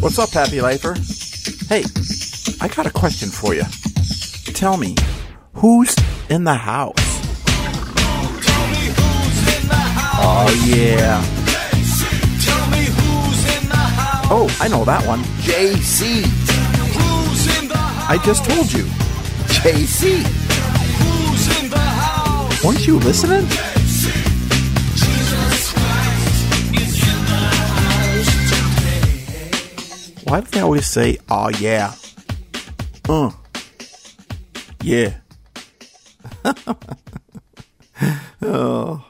What's up, Happy Lifer? Hey, I got a question for you. Tell me, who's in the house? Oh, yeah. Oh, I know that one. JC. I just told you. JC. Weren't you listening? Why do they always say, oh, yeah? Uh. Yeah. oh.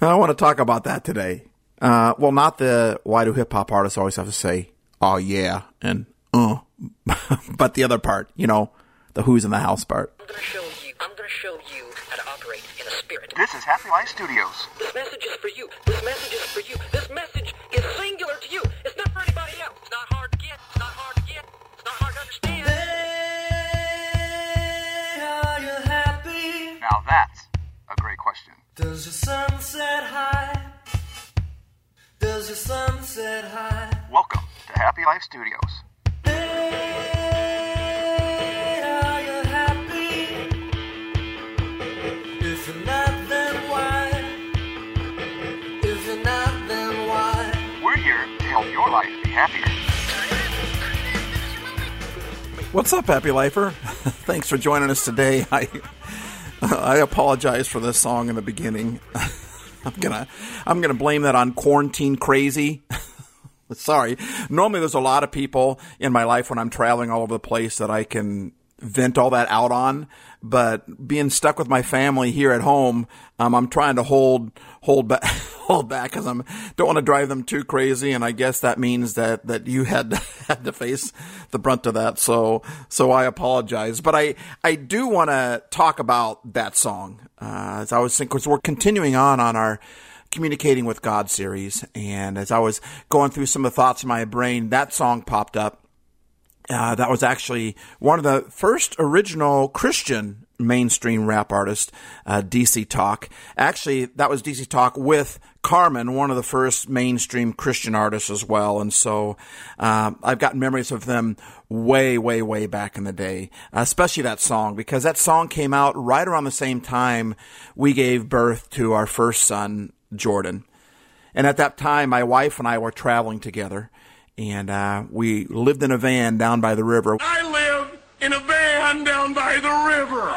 I want to talk about that today. Uh, well, not the why do hip hop artists always have to say, oh, yeah, and uh, but the other part, you know, the who's in the house part. I'm gonna show you. I'm gonna show you how to operate in a spirit. This is Happy Life Studios. This message is for you. This message is for you. This message Does your sunset high? Does your sunset high? Welcome to Happy Life Studios. Hey, are you happy? If you're not, then why? If you're not, then why? We're here to help your life be happier. What's up, Happy Lifer? Thanks for joining us today. I I apologize for this song in the beginning. I'm gonna I'm gonna blame that on quarantine crazy. Sorry. Normally, there's a lot of people in my life when I'm traveling all over the place that I can vent all that out on. But being stuck with my family here at home, um, I'm trying to hold hold back hold back because I'm don't want to drive them too crazy. And I guess that means that that you had had to face the brunt of that. So so I apologize. But I I do want to talk about that song uh, as I was thinking because we're continuing on on our communicating with God series. And as I was going through some of the thoughts in my brain, that song popped up. Uh, that was actually one of the first original Christian mainstream rap artists, uh, DC Talk. Actually, that was DC Talk with Carman, one of the first mainstream Christian artists as well. And so uh, I've got memories of them way, way, way back in the day, especially that song, because that song came out right around the same time we gave birth to our first son, Jordan. And at that time, my wife and I were traveling together, and uh, we lived in a van down by the river. I live in a van down by the river.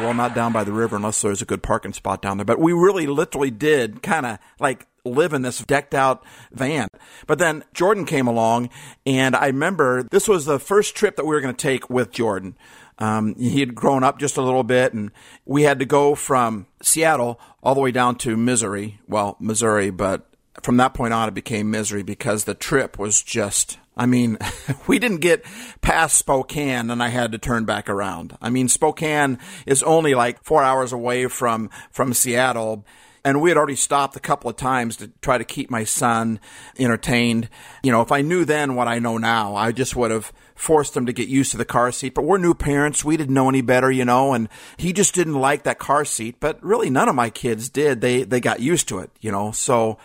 Well, not down by the river unless there's a good parking spot down there. But we really literally did kind of like live in this decked out van. But then Jordan came along, and I remember this was the first trip that we were going to take with Jordan. Um, he had grown up just a little bit, and we had to go from Seattle all the way down to Missouri. Well, Missouri, but from that point on, it became misery because the trip was just. I mean, we didn't get past Spokane and I had to turn back around. I mean, Spokane is only like four hours away from, from Seattle. And we had already stopped a couple of times to try to keep my son entertained. You know, if I knew then what I know now, I just would have forced him to get used to the car seat. But we're new parents. We didn't know any better, you know, and he just didn't like that car seat. But really, none of my kids did. They, they got used to it, you know, so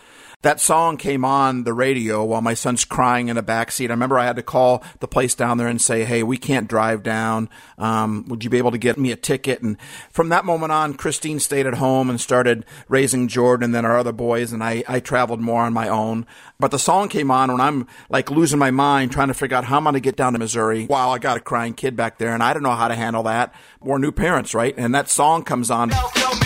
that song came on the radio while my son's crying in the back seat. I remember I had to call the place down there and say, "Hey, we can't drive down. Um, would you be able to get me a ticket?" And from that moment on, Christine stayed at home and started raising Jordan and then our other boys, and I, I traveled more on my own. But the song came on when I'm like losing my mind trying to figure out how I'm going to get down to Missouri while I got a crying kid back there, and I don't know how to handle that. We're new parents, right? And that song comes on. Now tell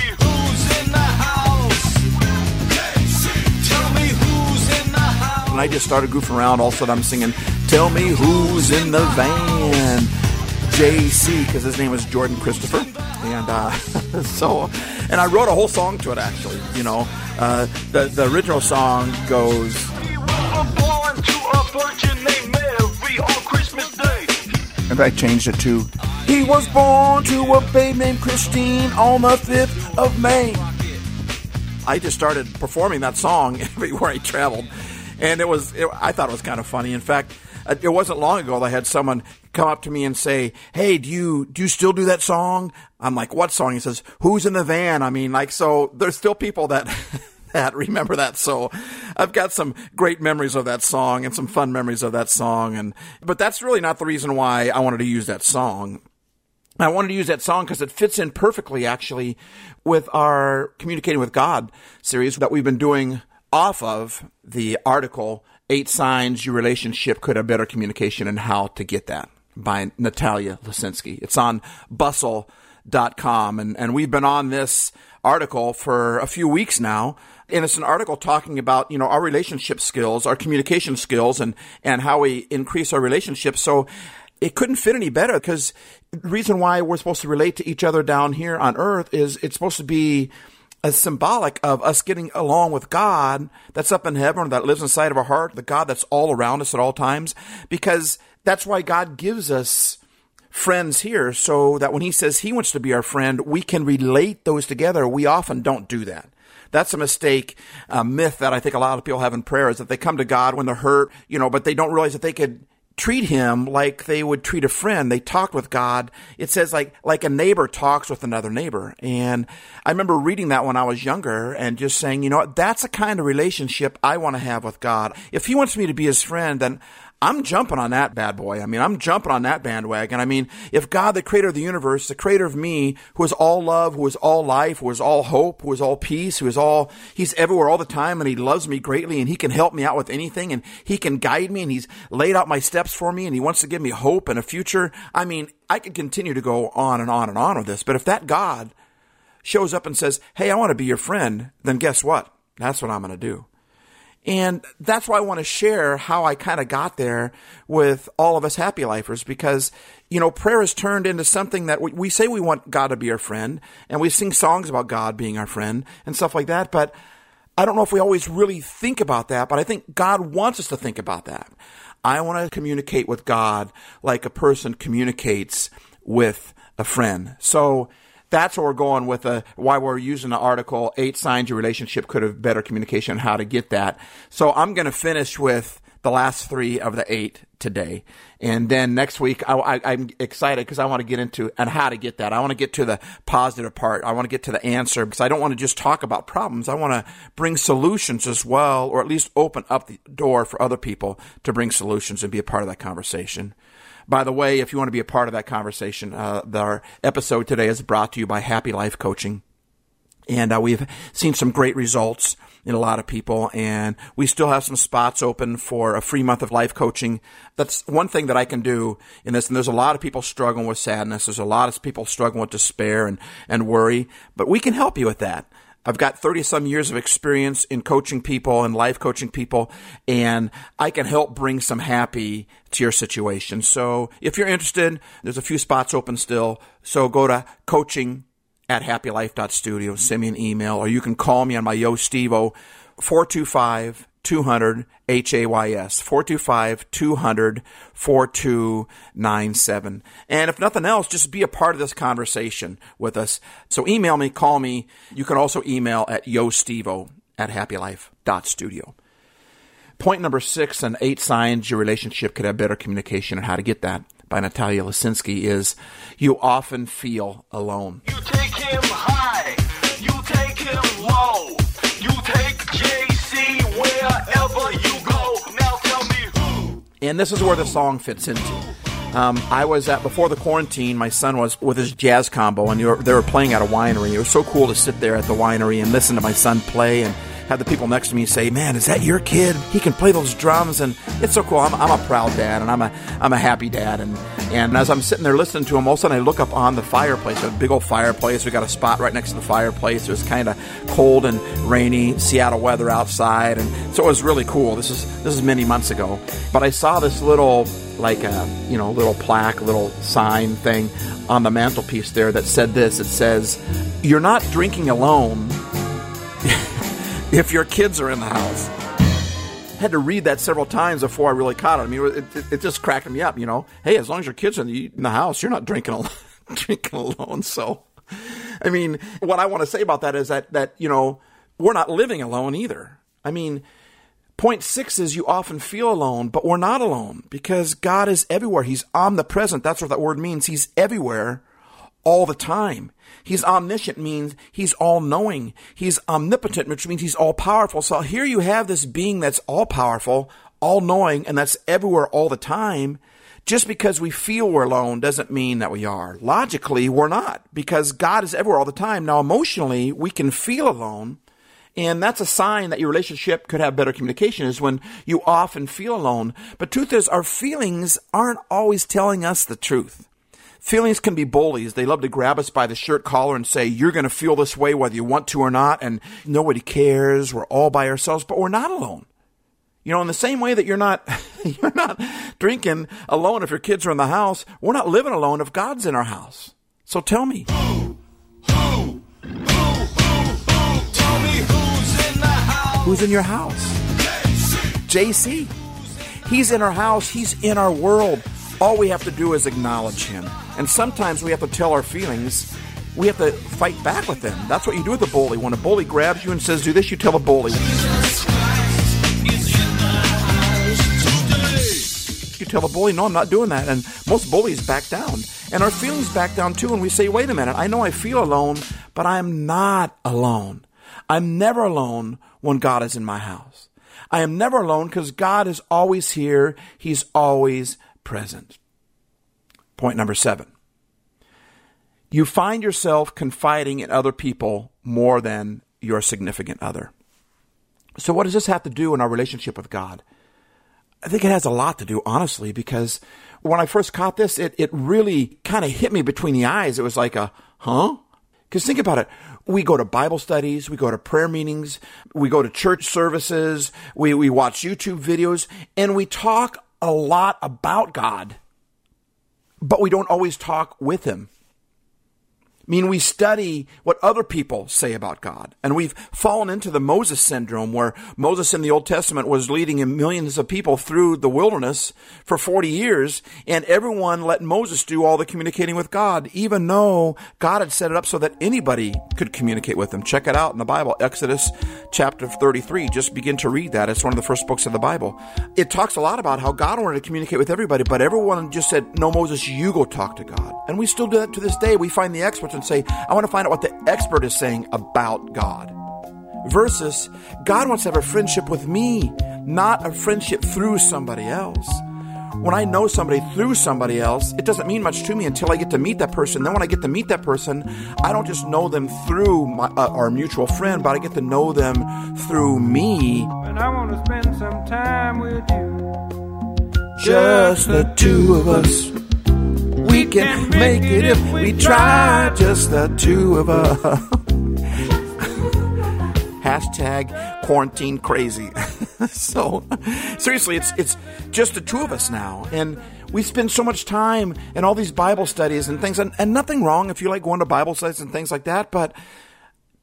and I just started goofing around. All of a sudden, I'm singing, "Tell me who's in the van." JC, because his name was Jordan Christopher, and uh, so, and I wrote a whole song to it. Actually, you know, uh, the the original song goes, and I changed it to, "He was born to a babe named Christine on the fifth of May." I just started performing that song everywhere I traveled, and it was it, I thought it was kind of funny. In fact, uh, it wasn't long ago that I had someone come up to me and say, "Hey, do you do you still do that song?" I'm like, "What song?" He says, "Who's in the van?" I mean, like, so there's still people that that. Remember that. So I've got some great memories of that song and some fun memories of that song. And, but that's really not the reason why I wanted to use that song. I wanted to use that song because it fits in perfectly, actually, with our Communicating with God series that we've been doing off of the article, Eight Signs Your Relationship Could Have Better Communication and How to Get That by Natalia Lusinski. It's on bustle.com. And, and we've been on this article for a few weeks now. And it's an article talking about, you know, our relationship skills, our communication skills, and, and how we increase our relationships. So it couldn't fit any better because the reason why we're supposed to relate to each other down here on earth is it's supposed to be a symbolic of us getting along with God that's up in heaven, that lives inside of our heart, the God that's all around us at all times, because that's why God gives us friends here so that when he says he wants to be our friend, we can relate those together. We often don't do that. That's a mistake, a myth that I think a lot of people have in prayer is that they come to God when they're hurt, you know, but they don't realize that they could treat him like they would treat a friend. They talked with God. It says like like a neighbor talks with another neighbor. And I remember reading that when I was younger and just saying, you know that's a kind of relationship I want to have with God. If he wants me to be his friend, then I'm jumping on that bad boy. I mean, I'm jumping on that bandwagon. I mean, if God, the creator of the universe, the creator of me, who is all love, who is all life, who is all hope, who is all peace, who is all, he's everywhere all the time and he loves me greatly and he can help me out with anything and he can guide me and he's laid out my steps for me and he wants to give me hope and a future. I mean, I could continue to go on and on and on with this, but if that God shows up and says, Hey, I want to be your friend, then guess what? That's what I'm going to do. And that's why I want to share how I kind of got there with all of us happy lifers because, you know, prayer has turned into something that we, we, say we want God to be our friend and we sing songs about God being our friend and stuff like that. But I don't know if we always really think about that, but I think God wants us to think about that. I want to communicate with God like a person communicates with a friend. So, that's what we're going with uh, why we're using the article eight signs your relationship could have better communication and how to get that. So i'm going to finish with the last three of the eight today. And then next week I, am excited because i want to get into and how to get that. I want to get to the positive part. I want to get to the answer because i don't want to just talk about problems. I want to bring solutions as well or at least open up the door for other people to bring solutions and be a part of that conversation by the way, if you want to be a part of that conversation, uh, our episode today is brought to you by Happy Life Coaching. And uh, we've seen some great results in a lot of people, and we still have some spots open for a free month of life coaching. That's one thing that I can do in this. And there's a lot of people struggling with sadness. There's a lot of people struggling with despair and, and worry, but we can help you with that. I've got 30 some years of experience in coaching people and life coaching people, and I can help bring some happy to your situation. So if you're interested, there's a few spots open still. So go to coaching at happylife.studio, send me an email, or you can call me on my Yo Stevo 425 200 HAYS 425 200 4297. And if nothing else, just be a part of this conversation with us. So email me, call me. You can also email at yostevo at happylife.studio. Point number six and eight signs your relationship could have better communication and how to get that by Natalia Lusinski is you often feel alone. You take him high, you take him low, you go. Now tell me who. And this is where the song fits into. Um, I was at before the quarantine. My son was with his jazz combo, and they were, they were playing at a winery. It was so cool to sit there at the winery and listen to my son play, and have the people next to me say, "Man, is that your kid? He can play those drums." And it's so cool. I'm, I'm a proud dad, and I'm a I'm a happy dad. And and as I'm sitting there listening to him, all of a sudden I look up on the fireplace, a big old fireplace. We got a spot right next to the fireplace. It was kind of cold and rainy, Seattle weather outside, and so it was really cool. This is this is many months ago, but I saw this little like a you know little plaque, little sign thing on the mantelpiece there that said this. It says, "You're not drinking alone." if your kids are in the house. Had to read that several times before I really caught it. I mean, it, it, it just cracked me up. You know, hey, as long as your kids are in the, house, you're not drinking alone. drinking alone. So, I mean, what I want to say about that is that that you know we're not living alone either. I mean, point six is you often feel alone, but we're not alone because God is everywhere. He's omnipresent. That's what that word means. He's everywhere, all the time. He's omniscient means he's all knowing. He's omnipotent, which means he's all powerful. So here you have this being that's all powerful, all knowing, and that's everywhere all the time. Just because we feel we're alone doesn't mean that we are. Logically, we're not because God is everywhere all the time. Now, emotionally, we can feel alone. And that's a sign that your relationship could have better communication is when you often feel alone. But truth is, our feelings aren't always telling us the truth. Feelings can be bullies. They love to grab us by the shirt collar and say, you're going to feel this way whether you want to or not. And nobody cares. We're all by ourselves, but we're not alone. You know, in the same way that you're not, you're not drinking alone if your kids are in the house, we're not living alone if God's in our house. So tell me. Who's in your house? JC. He's in our house. He's in our world. All we have to do is acknowledge him. And sometimes we have to tell our feelings. We have to fight back with them. That's what you do with a bully. When a bully grabs you and says, do this, you tell a bully. You tell a bully, no, I'm not doing that. And most bullies back down. And our feelings back down too. And we say, wait a minute, I know I feel alone, but I'm not alone. I'm never alone when God is in my house. I am never alone because God is always here. He's always present. Point number seven. You find yourself confiding in other people more than your significant other. So, what does this have to do in our relationship with God? I think it has a lot to do, honestly, because when I first caught this, it, it really kind of hit me between the eyes. It was like a, huh? Because think about it. We go to Bible studies, we go to prayer meetings, we go to church services, we, we watch YouTube videos, and we talk a lot about God, but we don't always talk with Him. Mean, we study what other people say about God. And we've fallen into the Moses syndrome where Moses in the Old Testament was leading millions of people through the wilderness for 40 years, and everyone let Moses do all the communicating with God, even though God had set it up so that anybody could communicate with him. Check it out in the Bible, Exodus chapter 33. Just begin to read that. It's one of the first books of the Bible. It talks a lot about how God wanted to communicate with everybody, but everyone just said, No, Moses, you go talk to God. And we still do that to this day. We find the experts and say, I want to find out what the expert is saying about God. Versus, God wants to have a friendship with me, not a friendship through somebody else. When I know somebody through somebody else, it doesn't mean much to me until I get to meet that person. Then when I get to meet that person, I don't just know them through my, uh, our mutual friend, but I get to know them through me. And I want to spend some time with you. Just the two of us. Can make it if we try, just the two of us. Hashtag quarantine crazy. so seriously, it's it's just the two of us now. And we spend so much time in all these Bible studies and things and, and nothing wrong if you like going to Bible studies and things like that, but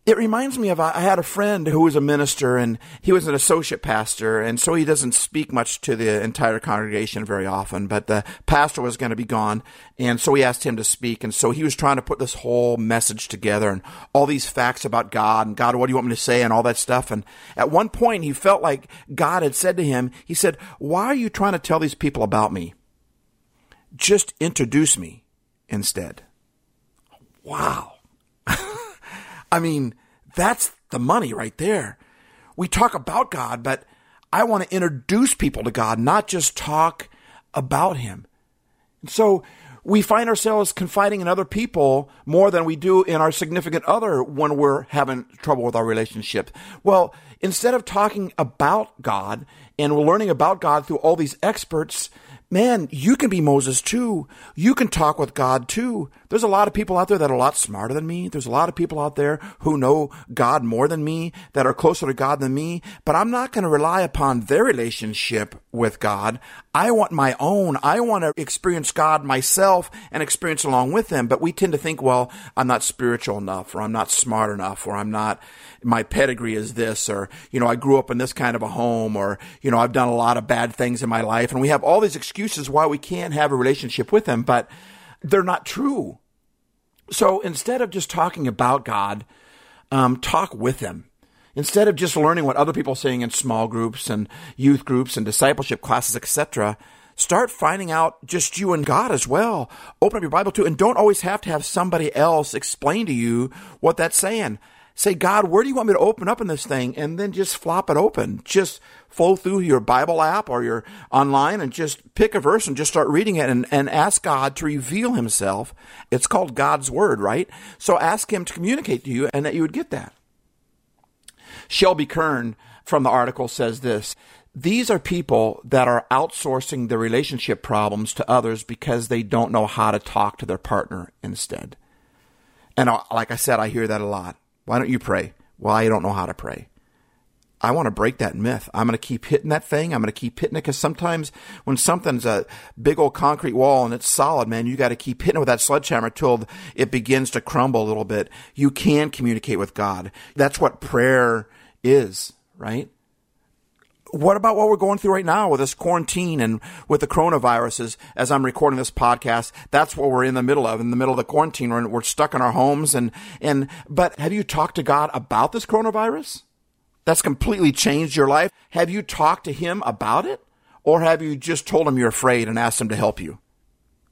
it reminds me of I had a friend who was a minister and he was an associate pastor and so he doesn't speak much to the entire congregation very often but the pastor was going to be gone and so he asked him to speak and so he was trying to put this whole message together and all these facts about God and God what do you want me to say? and all that stuff. And at one point he felt like God had said to him he said why are you trying to tell these people about me? Just introduce me instead. Wow I mean, that's the money right there. We talk about God, but I want to introduce people to God, not just talk about Him. So we find ourselves confiding in other people more than we do in our significant other when we're having trouble with our relationship. Well, instead of talking about God and learning about God through all these experts, man, you can be Moses too. You can talk with God too. There's a lot of people out there that are a lot smarter than me. There's a lot of people out there who know God more than me, that are closer to God than me, but I'm not going to rely upon their relationship with God. I want my own. I want to experience God myself and experience along with them. But we tend to think, well, I'm not spiritual enough, or I'm not smart enough, or I'm not, my pedigree is this, or, you know, I grew up in this kind of a home, or, you know, I've done a lot of bad things in my life. And we have all these excuses why we can't have a relationship with them, but they're not true. So instead of just talking about God, um, talk with Him. Instead of just learning what other people are saying in small groups and youth groups and discipleship classes, etc., Start finding out just you and God as well. Open up your Bible too, and don't always have to have somebody else explain to you what that's saying. Say, God, where do you want me to open up in this thing? And then just flop it open. Just flow through your Bible app or your online and just pick a verse and just start reading it and, and ask God to reveal himself. It's called God's Word, right? So ask him to communicate to you and that you would get that. Shelby Kern from the article says this. These are people that are outsourcing their relationship problems to others because they don't know how to talk to their partner instead. And like I said, I hear that a lot. Why don't you pray? Well, I don't know how to pray. I want to break that myth. I'm going to keep hitting that thing. I'm going to keep hitting it because sometimes when something's a big old concrete wall and it's solid, man, you got to keep hitting it with that sledgehammer till it begins to crumble a little bit. You can communicate with God. That's what prayer is, right? What about what we're going through right now with this quarantine and with the coronaviruses as I'm recording this podcast? That's what we're in the middle of, in the middle of the quarantine. We're, we're stuck in our homes and, and, but have you talked to God about this coronavirus? That's completely changed your life. Have you talked to him about it? Or have you just told him you're afraid and asked him to help you?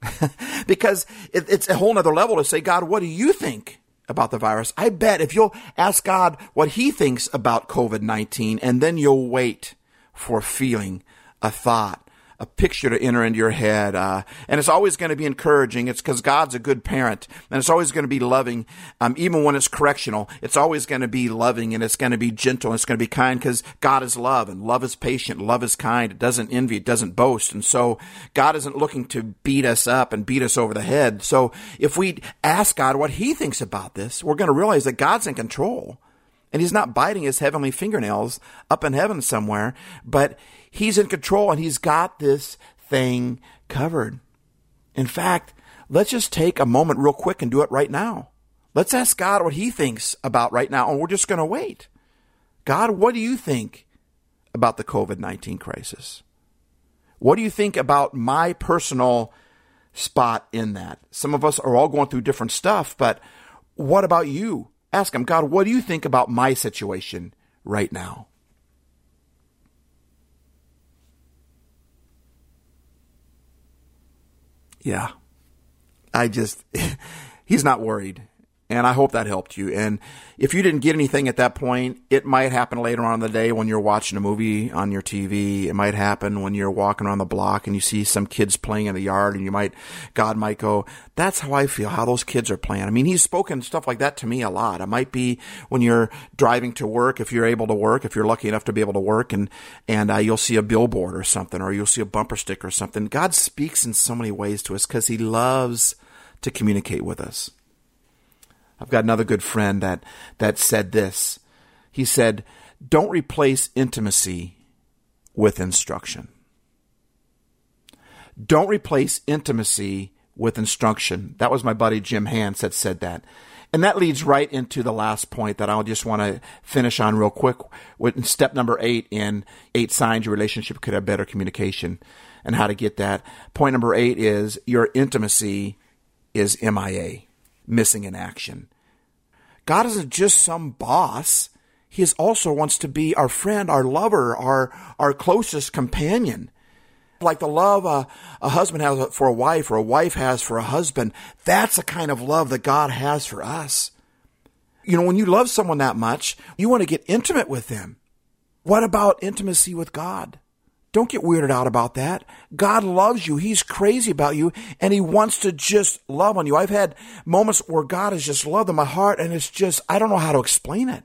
because it, it's a whole nother level to say, God, what do you think? about the virus. I bet if you'll ask God what he thinks about COVID-19 and then you'll wait for feeling, a thought, a picture to enter into your head. Uh, and it's always going to be encouraging. It's because God's a good parent and it's always going to be loving. Um, even when it's correctional, it's always going to be loving and it's going to be gentle and it's going to be kind because God is love and love is patient. Love is kind. It doesn't envy. It doesn't boast. And so God isn't looking to beat us up and beat us over the head. So if we ask God what he thinks about this, we're going to realize that God's in control and he's not biting his heavenly fingernails up in heaven somewhere, but he's in control and he's got this thing covered. In fact, let's just take a moment real quick and do it right now. Let's ask God what he thinks about right now, and we're just going to wait. God, what do you think about the COVID 19 crisis? What do you think about my personal spot in that? Some of us are all going through different stuff, but what about you? Ask him, God, what do you think about my situation right now? Yeah. I just, he's not worried. And I hope that helped you. And if you didn't get anything at that point, it might happen later on in the day when you're watching a movie on your TV. It might happen when you're walking around the block and you see some kids playing in the yard and you might, God might go, that's how I feel, how those kids are playing. I mean, he's spoken stuff like that to me a lot. It might be when you're driving to work, if you're able to work, if you're lucky enough to be able to work and, and uh, you'll see a billboard or something, or you'll see a bumper sticker or something. God speaks in so many ways to us because he loves to communicate with us. I've got another good friend that, that said this. He said, Don't replace intimacy with instruction. Don't replace intimacy with instruction. That was my buddy Jim Hans that said that. And that leads right into the last point that I'll just want to finish on real quick with step number eight in eight signs your relationship could have better communication and how to get that. Point number eight is your intimacy is MIA, missing in action. God isn't just some boss. He also wants to be our friend, our lover, our, our closest companion. Like the love a, a husband has for a wife or a wife has for a husband. That's the kind of love that God has for us. You know, when you love someone that much, you want to get intimate with them. What about intimacy with God? Don't get weirded out about that. God loves you. He's crazy about you and he wants to just love on you. I've had moments where God has just loved in my heart and it's just, I don't know how to explain it.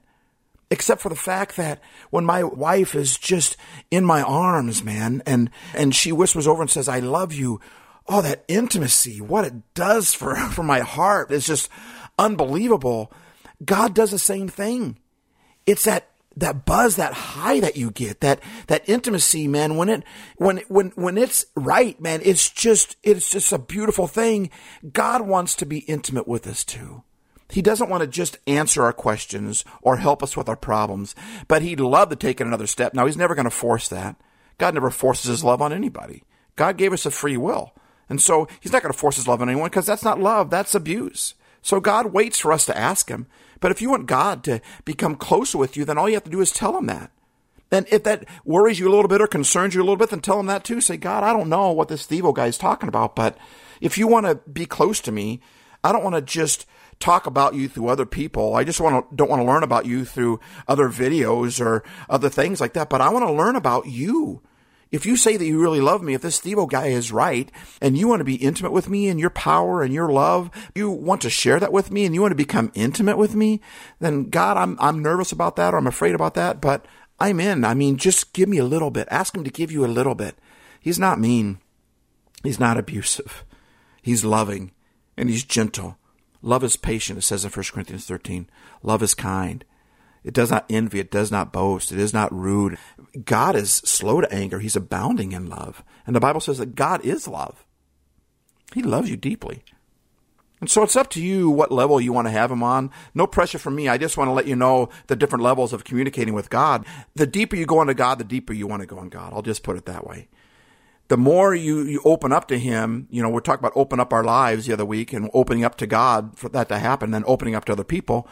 Except for the fact that when my wife is just in my arms, man, and, and she whispers over and says, I love you. Oh, that intimacy, what it does for, for my heart is just unbelievable. God does the same thing. It's that that buzz, that high that you get, that, that intimacy, man, when it, when, when, when it's right, man, it's just, it's just a beautiful thing. God wants to be intimate with us too. He doesn't want to just answer our questions or help us with our problems, but he'd love to take it another step. Now, he's never going to force that. God never forces his love on anybody. God gave us a free will. And so he's not going to force his love on anyone because that's not love. That's abuse. So God waits for us to ask him. But if you want God to become closer with you, then all you have to do is tell him that. And if that worries you a little bit or concerns you a little bit, then tell him that too. Say, God, I don't know what this Stevo guy is talking about, but if you want to be close to me, I don't want to just talk about you through other people. I just want to, don't want to learn about you through other videos or other things like that, but I want to learn about you. If you say that you really love me, if this Stevo guy is right, and you want to be intimate with me and your power and your love, you want to share that with me and you want to become intimate with me, then God, I'm, I'm nervous about that or I'm afraid about that, but I'm in. I mean, just give me a little bit. Ask him to give you a little bit. He's not mean. He's not abusive. He's loving and he's gentle. Love is patient, it says in 1 Corinthians 13. Love is kind. It does not envy. It does not boast. It is not rude. God is slow to anger. He's abounding in love. And the Bible says that God is love. He loves you deeply. And so it's up to you what level you want to have him on. No pressure from me. I just want to let you know the different levels of communicating with God. The deeper you go into God, the deeper you want to go in God. I'll just put it that way. The more you, you open up to him, you know, we're talking about open up our lives the other week and opening up to God for that to happen, then opening up to other people.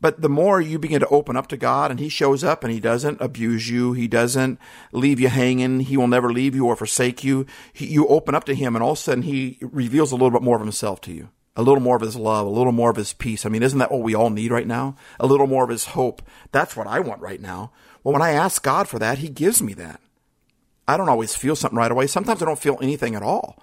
But the more you begin to open up to God and He shows up and He doesn't abuse you, He doesn't leave you hanging, He will never leave you or forsake you. He, you open up to Him and all of a sudden He reveals a little bit more of Himself to you. A little more of His love, a little more of His peace. I mean, isn't that what we all need right now? A little more of His hope. That's what I want right now. Well, when I ask God for that, He gives me that. I don't always feel something right away. Sometimes I don't feel anything at all.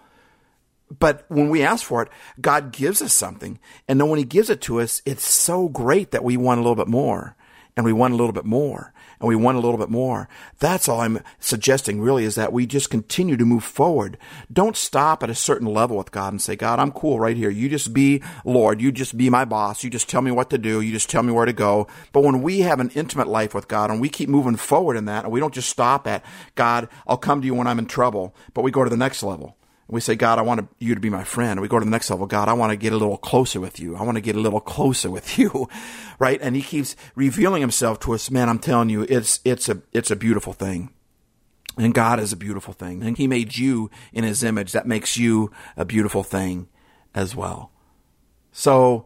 But when we ask for it, God gives us something. And then when He gives it to us, it's so great that we want a little bit more. And we want a little bit more. And we want a little bit more. That's all I'm suggesting really is that we just continue to move forward. Don't stop at a certain level with God and say, God, I'm cool right here. You just be Lord. You just be my boss. You just tell me what to do. You just tell me where to go. But when we have an intimate life with God and we keep moving forward in that and we don't just stop at, God, I'll come to you when I'm in trouble, but we go to the next level. We say, God, I want you to be my friend. We go to the next level. God, I want to get a little closer with you. I want to get a little closer with you. Right. And he keeps revealing himself to us. Man, I'm telling you, it's, it's a, it's a beautiful thing. And God is a beautiful thing. And he made you in his image. That makes you a beautiful thing as well. So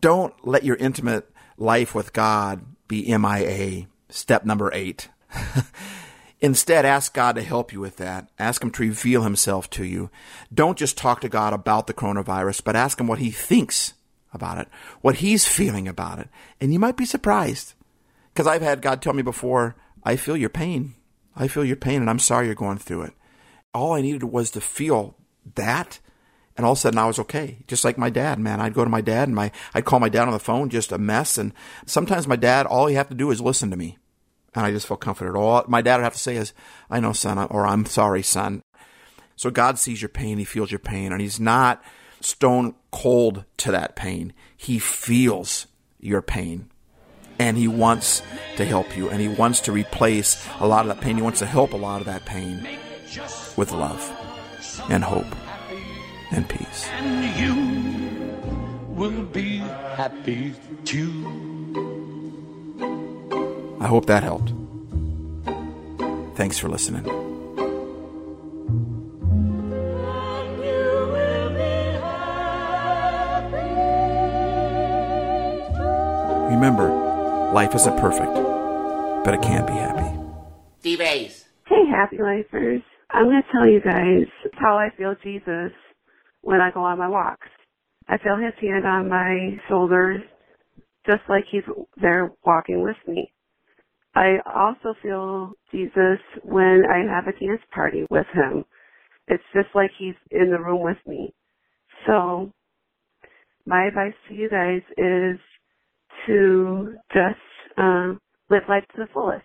don't let your intimate life with God be MIA. Step number eight. Instead, ask God to help you with that. Ask Him to reveal Himself to you. Don't just talk to God about the coronavirus, but ask Him what He thinks about it, what He's feeling about it. And you might be surprised. Because I've had God tell me before, I feel your pain. I feel your pain, and I'm sorry you're going through it. All I needed was to feel that, and all of a sudden I was okay. Just like my dad, man. I'd go to my dad, and my I'd call my dad on the phone, just a mess. And sometimes my dad, all he have to do is listen to me and I just felt comforted. All my dad would have to say is, "I know, son," or "I'm sorry, son." So God sees your pain, He feels your pain, and He's not stone cold to that pain. He feels your pain, and He wants to help you, and He wants to replace a lot of that pain. He wants to help a lot of that pain with love and hope and peace. And you will be happy too. I hope that helped. Thanks for listening. Remember, life isn't perfect, but it can be happy. Steve A's. Hey, happy lifers. I'm going to tell you guys how I feel Jesus when I go on my walks. I feel his hand on my shoulders, just like he's there walking with me. I also feel Jesus when I have a dance party with him. It's just like he's in the room with me. So, my advice to you guys is to just um, live life to the fullest.